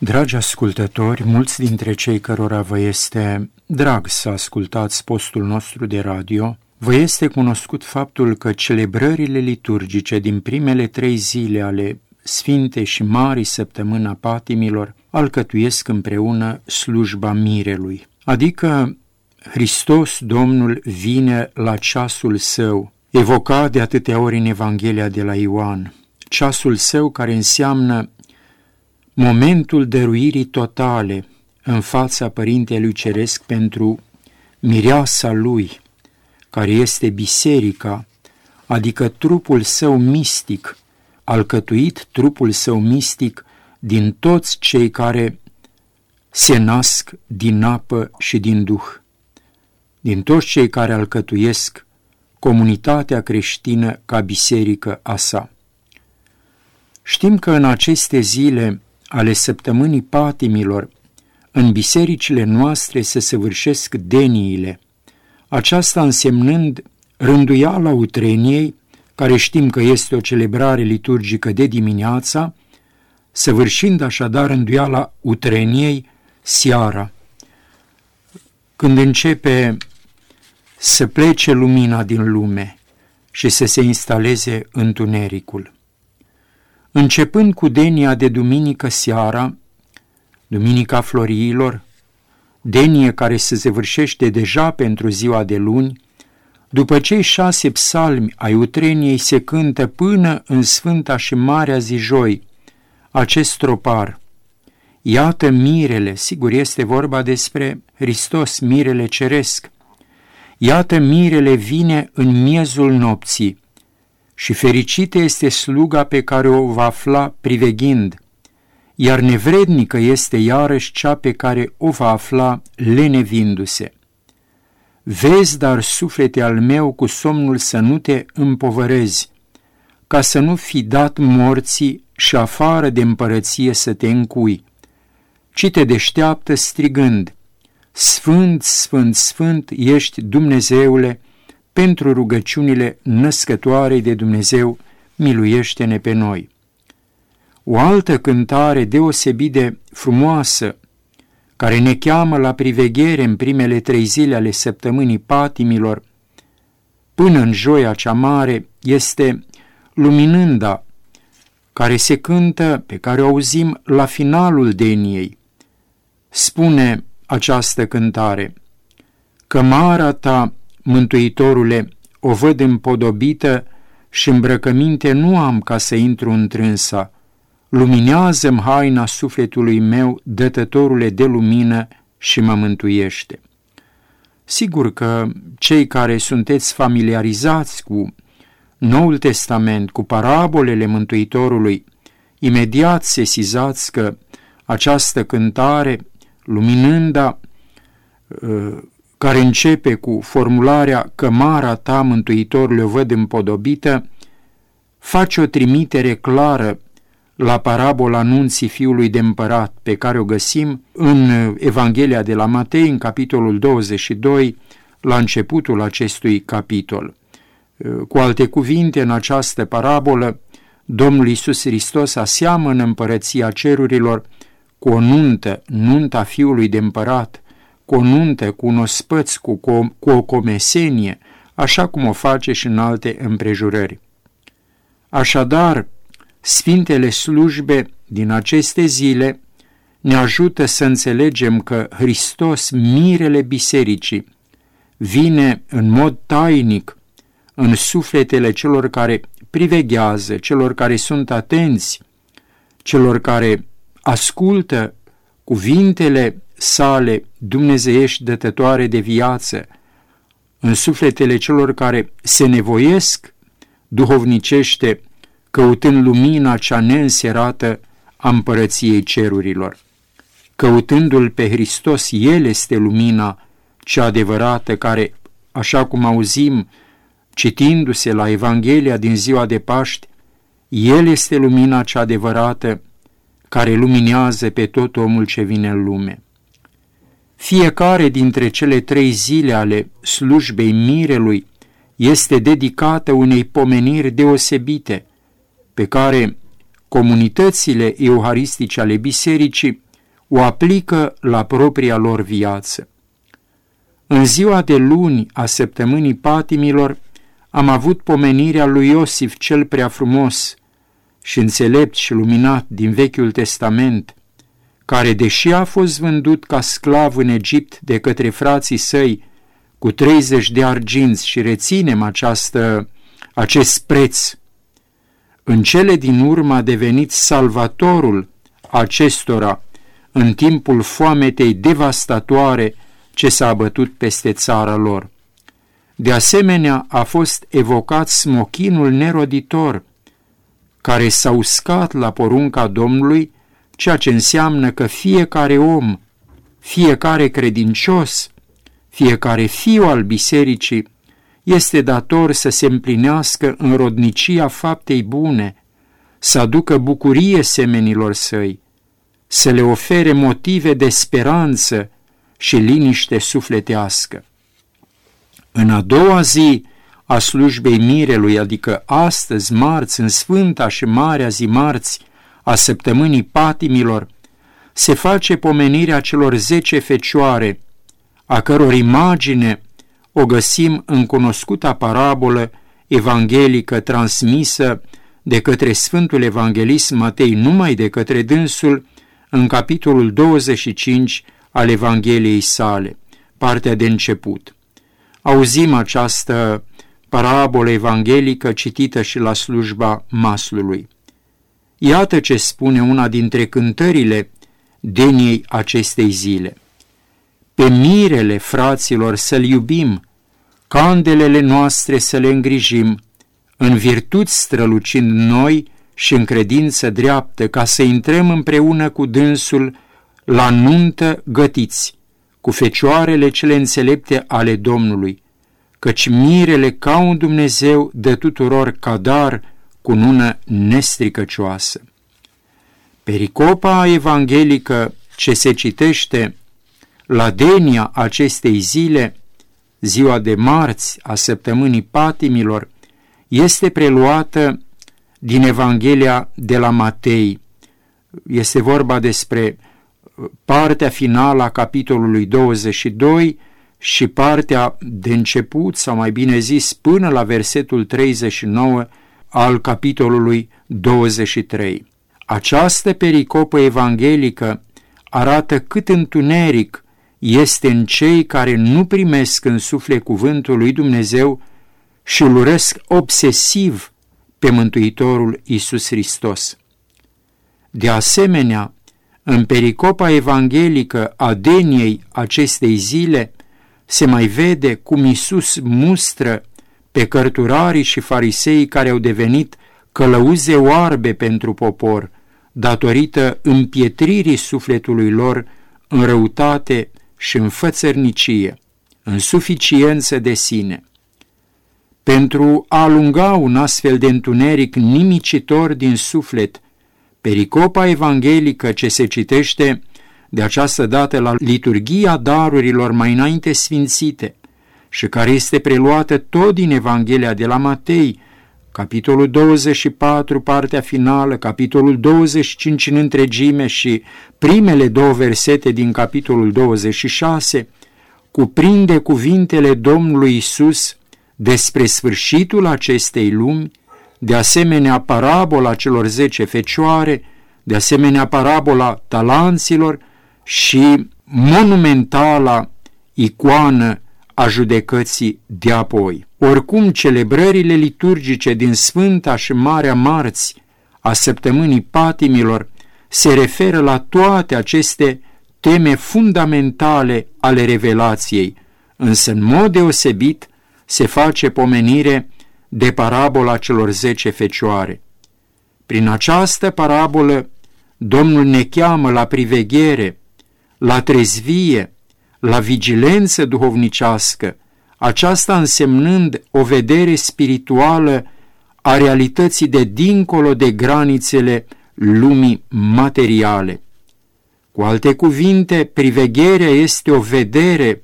Dragi ascultători, mulți dintre cei cărora vă este drag să ascultați postul nostru de radio, vă este cunoscut faptul că celebrările liturgice din primele trei zile ale Sfinte și Mari Săptămâna Patimilor alcătuiesc împreună slujba mirelui, adică Hristos Domnul vine la ceasul său, evocat de atâtea ori în Evanghelia de la Ioan, ceasul său care înseamnă momentul dăruirii totale în fața Părintelui Ceresc pentru mireasa lui, care este biserica, adică trupul său mistic, alcătuit trupul său mistic din toți cei care se nasc din apă și din duh, din toți cei care alcătuiesc comunitatea creștină ca biserică a sa. Știm că în aceste zile ale săptămânii patimilor, în bisericile noastre se săvârșesc deniile, aceasta însemnând rânduiala utreniei, care știm că este o celebrare liturgică de dimineața, săvârșind așadar rânduiala utreniei seara, când începe să plece lumina din lume și să se instaleze întunericul. Începând cu denia de duminică seara, Duminica Floriilor, denie care se zăvârșește deja pentru ziua de luni, după cei șase psalmi ai utreniei se cântă până în Sfânta și Marea zi joi acest tropar. Iată mirele, sigur este vorba despre Hristos, mirele ceresc. Iată mirele vine în miezul nopții, și fericită este sluga pe care o va afla priveghind, iar nevrednică este iarăși cea pe care o va afla lenevindu-se. Vezi, dar, suflete al meu, cu somnul să nu te împovărezi, ca să nu fi dat morții și afară de împărăție să te încui, ci te deșteaptă strigând, Sfânt, Sfânt, Sfânt ești Dumnezeule, pentru rugăciunile născătoare de Dumnezeu, miluiește-ne pe noi. O altă cântare deosebit de frumoasă, care ne cheamă la priveghere în primele trei zile ale săptămânii patimilor, până în joia cea mare, este Luminânda, care se cântă, pe care o auzim la finalul deniei. Spune această cântare, Cămara ta Mântuitorule, o văd împodobită și îmbrăcăminte nu am ca să intru întrânsa. Luminează-mi haina sufletului meu, dătătorule de lumină și mă mântuiește. Sigur că cei care sunteți familiarizați cu Noul Testament, cu parabolele Mântuitorului, imediat sesizați că această cântare, luminânda, care începe cu formularea cămara ta, Mântuitorule, o văd împodobită, face o trimitere clară la parabola anunții fiului de împărat pe care o găsim în Evanghelia de la Matei, în capitolul 22, la începutul acestui capitol. Cu alte cuvinte, în această parabolă, Domnul Isus Hristos aseamănă împărăția cerurilor cu o nuntă, nunta fiului de împărat, cu o nuntă, cu un ospăț, cu, cu, cu o comesenie, așa cum o face și în alte împrejurări. Așadar, sfintele slujbe din aceste zile ne ajută să înțelegem că Hristos, mirele bisericii, vine în mod tainic în sufletele celor care priveghează, celor care sunt atenți, celor care ascultă cuvintele sale dumnezeiești dătătoare de viață în sufletele celor care se nevoiesc duhovnicește căutând lumina cea neînserată a împărăției cerurilor. Căutându-L pe Hristos, El este lumina cea adevărată care, așa cum auzim, citindu-se la Evanghelia din ziua de Paști, El este lumina cea adevărată care luminează pe tot omul ce vine în lume. Fiecare dintre cele trei zile ale slujbei mirelui este dedicată unei pomeniri deosebite, pe care comunitățile euharistice ale bisericii o aplică la propria lor viață. În ziua de luni a săptămânii patimilor am avut pomenirea lui Iosif cel prea frumos și înțelept și luminat din Vechiul Testament, care, deși a fost vândut ca sclav în Egipt de către frații săi cu 30 de arginți și reținem această, acest preț, în cele din urmă a devenit salvatorul acestora în timpul foametei devastatoare ce s-a abătut peste țara lor. De asemenea, a fost evocat smochinul neroditor, care s-a uscat la porunca Domnului, ceea ce înseamnă că fiecare om, fiecare credincios, fiecare fiu al bisericii, este dator să se împlinească în rodnicia faptei bune, să aducă bucurie semenilor săi, să le ofere motive de speranță și liniște sufletească. În a doua zi a slujbei mirelui, adică astăzi, marți, în sfânta și marea zi marți a săptămânii patimilor, se face pomenirea celor zece fecioare, a căror imagine o găsim în cunoscuta parabolă evanghelică transmisă de către Sfântul Evanghelist Matei numai de către dânsul în capitolul 25 al Evangheliei sale, partea de început. Auzim această parabolă evanghelică citită și la slujba maslului. Iată ce spune una dintre cântările deniei acestei zile. Pe mirele fraților să-l iubim, candelele noastre să le îngrijim, în virtuți strălucind noi și în credință dreaptă, ca să intrăm împreună cu dânsul la nuntă gătiți, cu fecioarele cele înțelepte ale Domnului, căci mirele ca un Dumnezeu de tuturor ca dar cu nună nestricăcioasă. Pericopa evanghelică ce se citește la denia acestei zile, ziua de marți a săptămânii patimilor, este preluată din Evanghelia de la Matei. Este vorba despre partea finală a capitolului 22 și partea de început, sau mai bine zis, până la versetul 39 al capitolului 23. Această pericopă evanghelică arată cât întuneric este în cei care nu primesc în suflet cuvântul lui Dumnezeu și îl urăsc obsesiv pe Mântuitorul Isus Hristos. De asemenea, în pericopa evanghelică a deniei acestei zile se mai vede cum Isus mustră pe cărturarii și farisei care au devenit călăuze oarbe pentru popor, datorită împietririi sufletului lor în răutate și în fățărnicie, în suficiență de sine. Pentru a alunga un astfel de întuneric nimicitor din suflet, pericopa evanghelică ce se citește de această dată la liturgia darurilor mai înainte sfințite și care este preluată tot din Evanghelia de la Matei, capitolul 24, partea finală, capitolul 25 în întregime și primele două versete din capitolul 26, cuprinde cuvintele Domnului Isus despre sfârșitul acestei lumi, de asemenea parabola celor zece fecioare, de asemenea parabola talanților și monumentala icoană a judecății de apoi. Oricum, celebrările liturgice din Sfânta și Marea Marți a săptămânii patimilor se referă la toate aceste teme fundamentale ale revelației, însă în mod deosebit se face pomenire de parabola celor zece fecioare. Prin această parabolă, Domnul ne cheamă la priveghere, la trezvie, la vigilență duhovnicească, aceasta însemnând o vedere spirituală a realității de dincolo de granițele lumii materiale. Cu alte cuvinte, privegherea este o vedere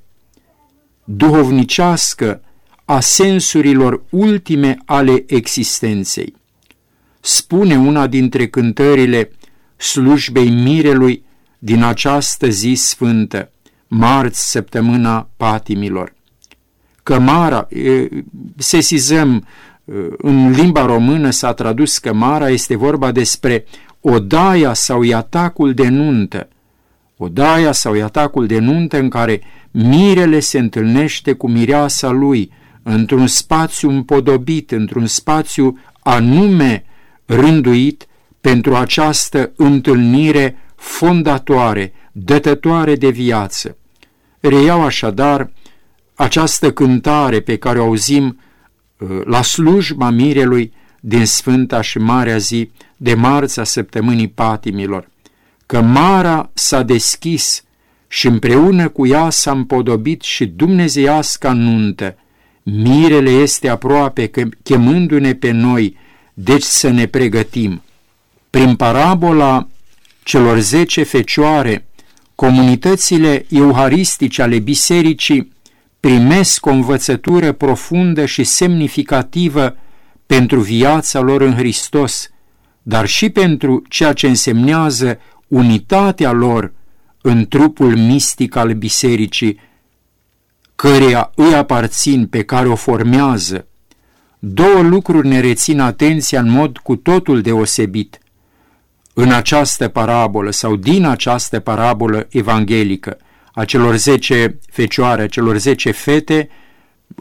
duhovnicească a sensurilor ultime ale existenței. Spune una dintre cântările slujbei mirelui din această zi sfântă, marți, săptămâna patimilor. Cămara, sesizăm, în limba română s-a tradus cămara, este vorba despre odaia sau iatacul de nuntă. Odaia sau iatacul de nuntă în care mirele se întâlnește cu mireasa lui, într-un spațiu împodobit, într-un spațiu anume rânduit pentru această întâlnire fondatoare, dătătoare de viață. Reiau așadar această cântare pe care o auzim uh, la slujba mirelui din Sfânta și Marea Zi de marța săptămânii patimilor, că Mara s-a deschis și împreună cu ea s-a împodobit și dumnezeiasca nuntă. Mirele este aproape, chemându-ne pe noi, deci să ne pregătim. Prin parabola celor zece fecioare, comunitățile euharistice ale bisericii primesc o învățătură profundă și semnificativă pentru viața lor în Hristos, dar și pentru ceea ce însemnează unitatea lor în trupul mistic al bisericii, căreia îi aparțin, pe care o formează. Două lucruri ne rețin atenția în mod cu totul deosebit. În această parabolă sau din această parabolă evanghelică a celor zece fecioare, a celor zece fete,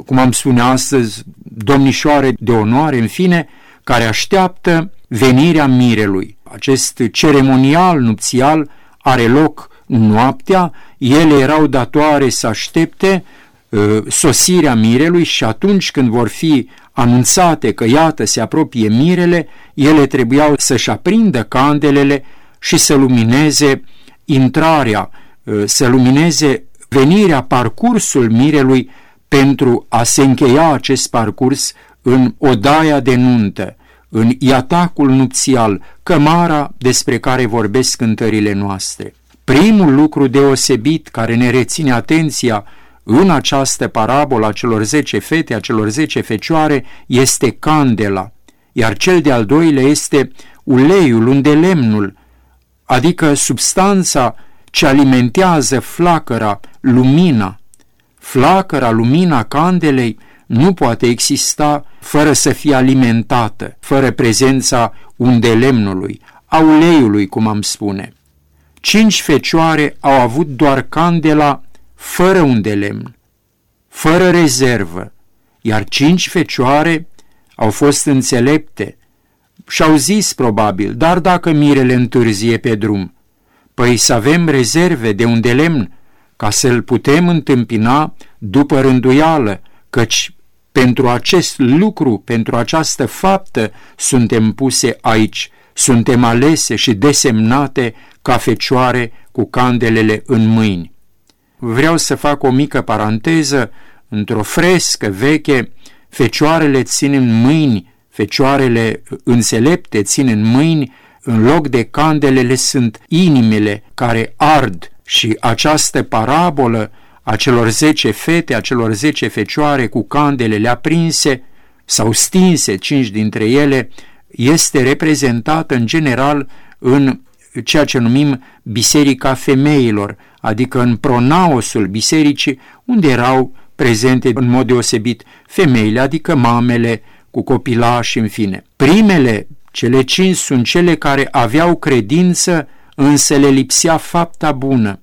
cum am spune astăzi, domnișoare de onoare, în fine, care așteaptă venirea mirelui. Acest ceremonial nupțial are loc noaptea, ele erau datoare să aștepte uh, sosirea mirelui și atunci când vor fi anunțate că iată se apropie mirele, ele trebuiau să-și aprindă candelele și să lumineze intrarea, uh, să lumineze venirea, parcursul mirelui pentru a se încheia acest parcurs în odaia de nuntă, în iatacul nupțial, cămara despre care vorbesc cântările noastre. Primul lucru deosebit care ne reține atenția în această parabolă a celor zece fete, a celor zece fecioare, este candela, iar cel de-al doilea este uleiul, undelemnul, adică substanța ce alimentează flacăra, lumina. Flacăra, lumina candelei nu poate exista fără să fie alimentată, fără prezența undelemnului, a uleiului, cum am spune. Cinci fecioare au avut doar candela fără un de lemn, fără rezervă, iar cinci fecioare au fost înțelepte și-au zis probabil, dar dacă mirele întârzie pe drum, păi să avem rezerve de un de lemn ca să-l putem întâmpina după rânduială, căci pentru acest lucru, pentru această faptă suntem puse aici, suntem alese și desemnate ca fecioare cu candelele în mâini. Vreau să fac o mică paranteză, într-o frescă veche, fecioarele țin în mâini, fecioarele înțelepte țin în mâini, în loc de candelele sunt inimile care ard. Și această parabolă a celor zece fete, a celor zece fecioare cu candelele aprinse sau stinse, cinci dintre ele, este reprezentată în general în ceea ce numim Biserica Femeilor, adică în pronaosul bisericii, unde erau prezente în mod deosebit femeile, adică mamele cu copilași, în fine. Primele, cele cinci, sunt cele care aveau credință, însă le lipsea fapta bună,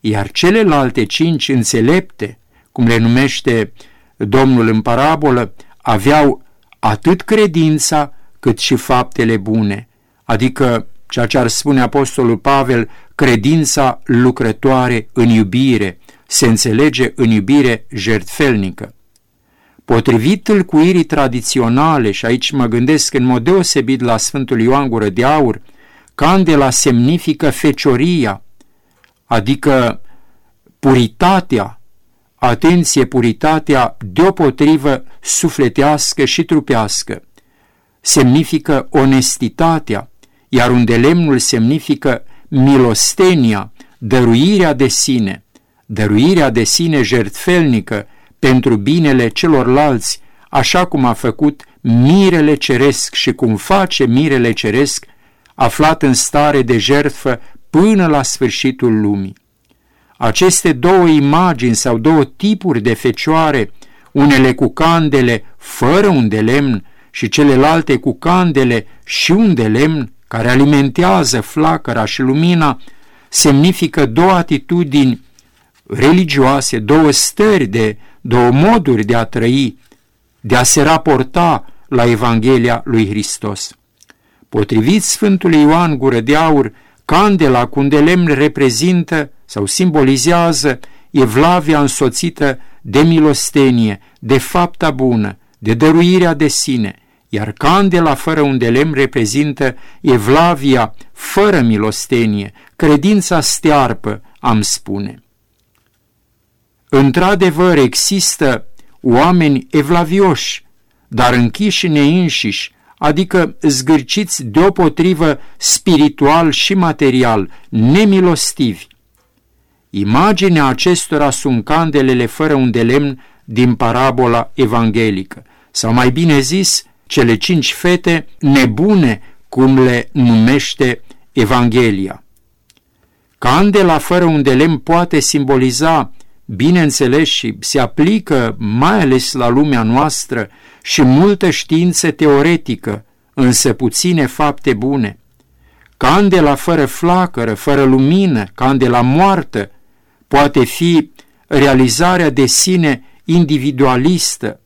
iar celelalte cinci înțelepte, cum le numește Domnul în parabolă, aveau atât credința cât și faptele bune, adică ceea ce ar spune Apostolul Pavel, credința lucrătoare în iubire, se înțelege în iubire jertfelnică. Potrivit tâlcuirii tradiționale, și aici mă gândesc în mod deosebit la Sfântul Ioan Gură de Aur, candela semnifică fecioria, adică puritatea, atenție, puritatea deopotrivă sufletească și trupească, semnifică onestitatea, iar unde lemnul semnifică milostenia, dăruirea de sine, dăruirea de sine jertfelnică pentru binele celorlalți, așa cum a făcut mirele ceresc și cum face mirele ceresc, aflat în stare de jertfă până la sfârșitul lumii. Aceste două imagini sau două tipuri de fecioare, unele cu candele fără un de lemn și celelalte cu candele și un de lemn, care alimentează flacăra și lumina, semnifică două atitudini religioase, două stări de, două moduri de a trăi, de a se raporta la Evanghelia lui Hristos. Potrivit Sfântului Ioan Gură de Aur, candela cu un de lemn reprezintă sau simbolizează evlavia însoțită de milostenie, de fapta bună, de dăruirea de sine, iar candela fără un de lemn reprezintă evlavia fără milostenie, credința stearpă, am spune. Într-adevăr, există oameni evlavioși, dar închiși în ei înșiși, adică zgârciți deopotrivă spiritual și material, nemilostivi. Imaginea acestora sunt candelele fără un de lemn din parabola evanghelică, sau mai bine zis, cele cinci fete nebune, cum le numește Evanghelia. Candela fără un de lemn poate simboliza, bineînțeles și se aplică mai ales la lumea noastră și multă știință teoretică, însă puține fapte bune. Candela fără flacără, fără lumină, candela moartă, poate fi realizarea de sine individualistă,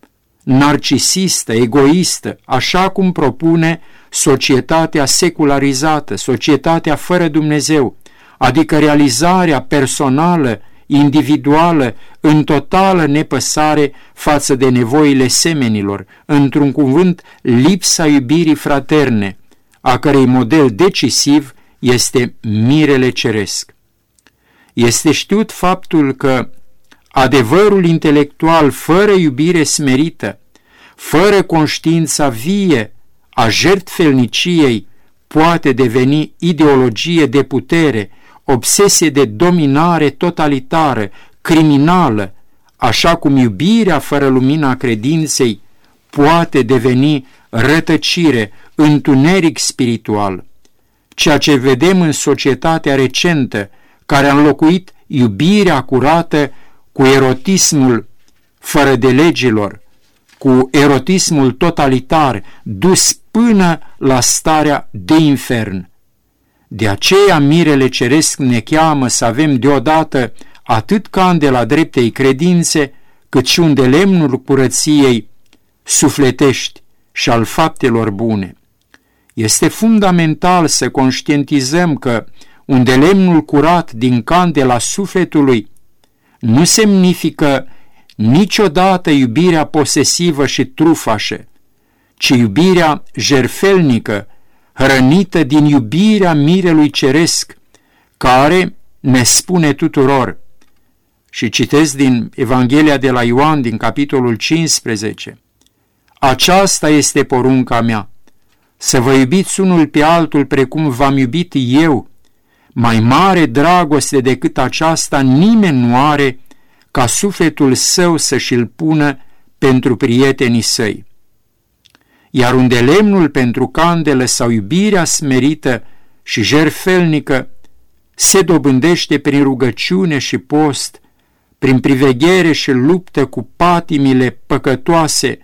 narcisistă, egoistă, așa cum propune societatea secularizată, societatea fără Dumnezeu, adică realizarea personală, individuală, în totală nepăsare față de nevoile semenilor, într-un cuvânt lipsa iubirii fraterne, a cărei model decisiv este mirele ceresc. Este știut faptul că adevărul intelectual fără iubire smerită, fără conștiința vie a jertfelniciei, poate deveni ideologie de putere, obsesie de dominare totalitară, criminală, așa cum iubirea fără lumina credinței poate deveni rătăcire, întuneric spiritual. Ceea ce vedem în societatea recentă, care a înlocuit iubirea curată cu erotismul fără de legilor, cu erotismul totalitar dus până la starea de infern. De aceea mirele ceresc ne cheamă să avem deodată atât candela dreptei credințe, cât și un de lemnul curăției sufletești și al faptelor bune. Este fundamental să conștientizăm că un de lemnul curat din candela sufletului nu semnifică niciodată iubirea posesivă și trufașă, ci iubirea jerfelnică, hrănită din iubirea mirelui ceresc, care ne spune tuturor. Și citesc din Evanghelia de la Ioan, din capitolul 15. Aceasta este porunca mea, să vă iubiți unul pe altul precum v-am iubit eu. Mai mare dragoste decât aceasta nimeni nu are ca sufletul său să și-l pună pentru prietenii săi. Iar unde lemnul pentru candelă sau iubirea smerită și jerfelnică se dobândește prin rugăciune și post, prin priveghere și luptă cu patimile păcătoase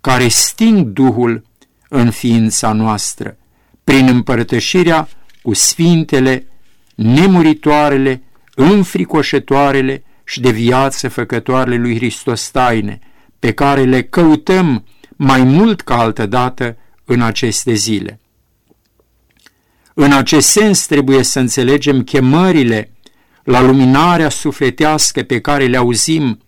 care sting Duhul în ființa noastră, prin împărtășirea cu sfintele, nemuritoarele, înfricoșătoarele și de viață făcătoarele lui Hristos taine, pe care le căutăm mai mult ca altădată în aceste zile. În acest sens trebuie să înțelegem chemările la luminarea sufletească pe care le auzim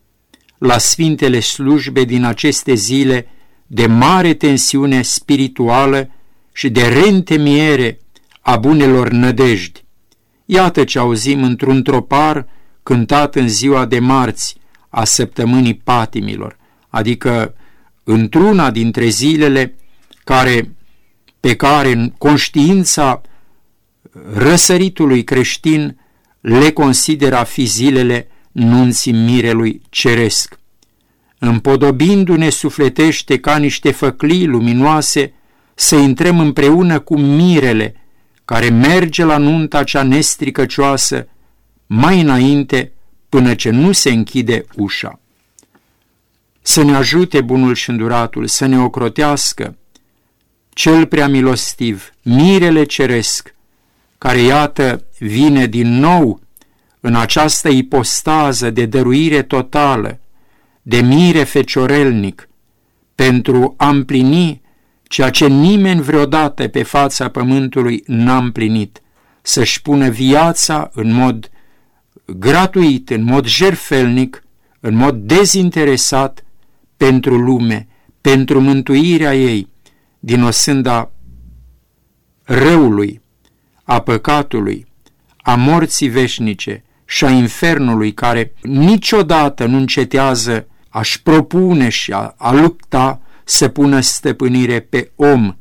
la sfintele slujbe din aceste zile de mare tensiune spirituală și de reîntemiere a bunelor nădejdi. Iată ce auzim într-un tropar cântat în ziua de marți a săptămânii patimilor, adică într-una dintre zilele care, pe care în conștiința răsăritului creștin le consideră a fi zilele nunții mirelui ceresc. Împodobindu-ne sufletește ca niște făclii luminoase, să intrăm împreună cu mirele, care merge la nunta cea nestricăcioasă mai înainte până ce nu se închide ușa. Să ne ajute bunul și înduratul, să ne ocrotească cel prea milostiv, mirele ceresc, care iată vine din nou în această ipostază de dăruire totală, de mire feciorelnic, pentru a împlini ceea ce nimeni vreodată pe fața pământului n-a împlinit, să-și pună viața în mod gratuit, în mod jerfelnic, în mod dezinteresat pentru lume, pentru mântuirea ei din osânda răului, a păcatului, a morții veșnice și a infernului care niciodată nu încetează a-și propune și a, a lupta să pună stăpânire pe om,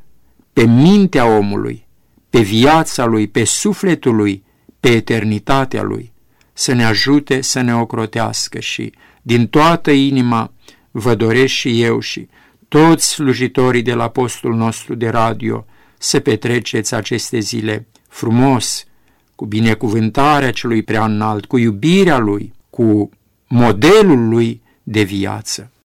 pe mintea omului, pe viața lui, pe sufletul lui, pe eternitatea lui, să ne ajute să ne ocrotească și din toată inima vă doresc și eu și toți slujitorii de la postul nostru de radio să petreceți aceste zile frumos, cu binecuvântarea celui prea înalt, cu iubirea lui, cu modelul lui de viață.